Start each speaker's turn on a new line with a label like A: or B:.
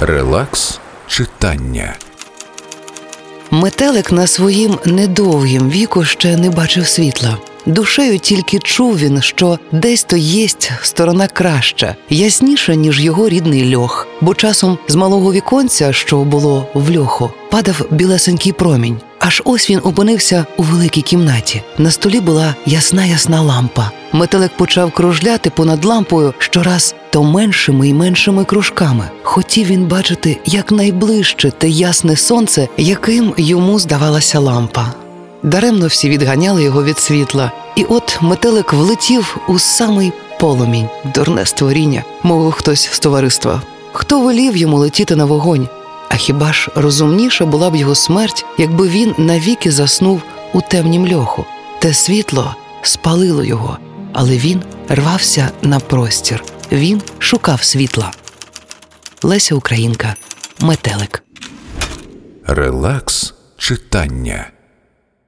A: Релакс читання.
B: Метелик на своїм недовгім віку ще не бачив світла. Душею тільки чув він, що десь то єсть сторона краща, ясніша, ніж його рідний льох, бо часом з малого віконця, що було в льоху, падав білесенький промінь. Аж ось він опинився у великій кімнаті. На столі була ясна ясна лампа. Метелик почав кружляти понад лампою щораз то меншими і меншими кружками. Хотів він бачити якнайближче те ясне сонце, яким йому здавалася лампа. Даремно всі відганяли його від світла, і от метелик влетів у самий полумінь, дурне створіння, мовив хтось з товариства. Хто волів йому летіти на вогонь? А хіба ж розумніша була б його смерть, якби він навіки заснув у темнім льоху? Те світло спалило його, але він рвався на простір. Він шукав світла. Леся Українка, метелик.
A: Релакс читання.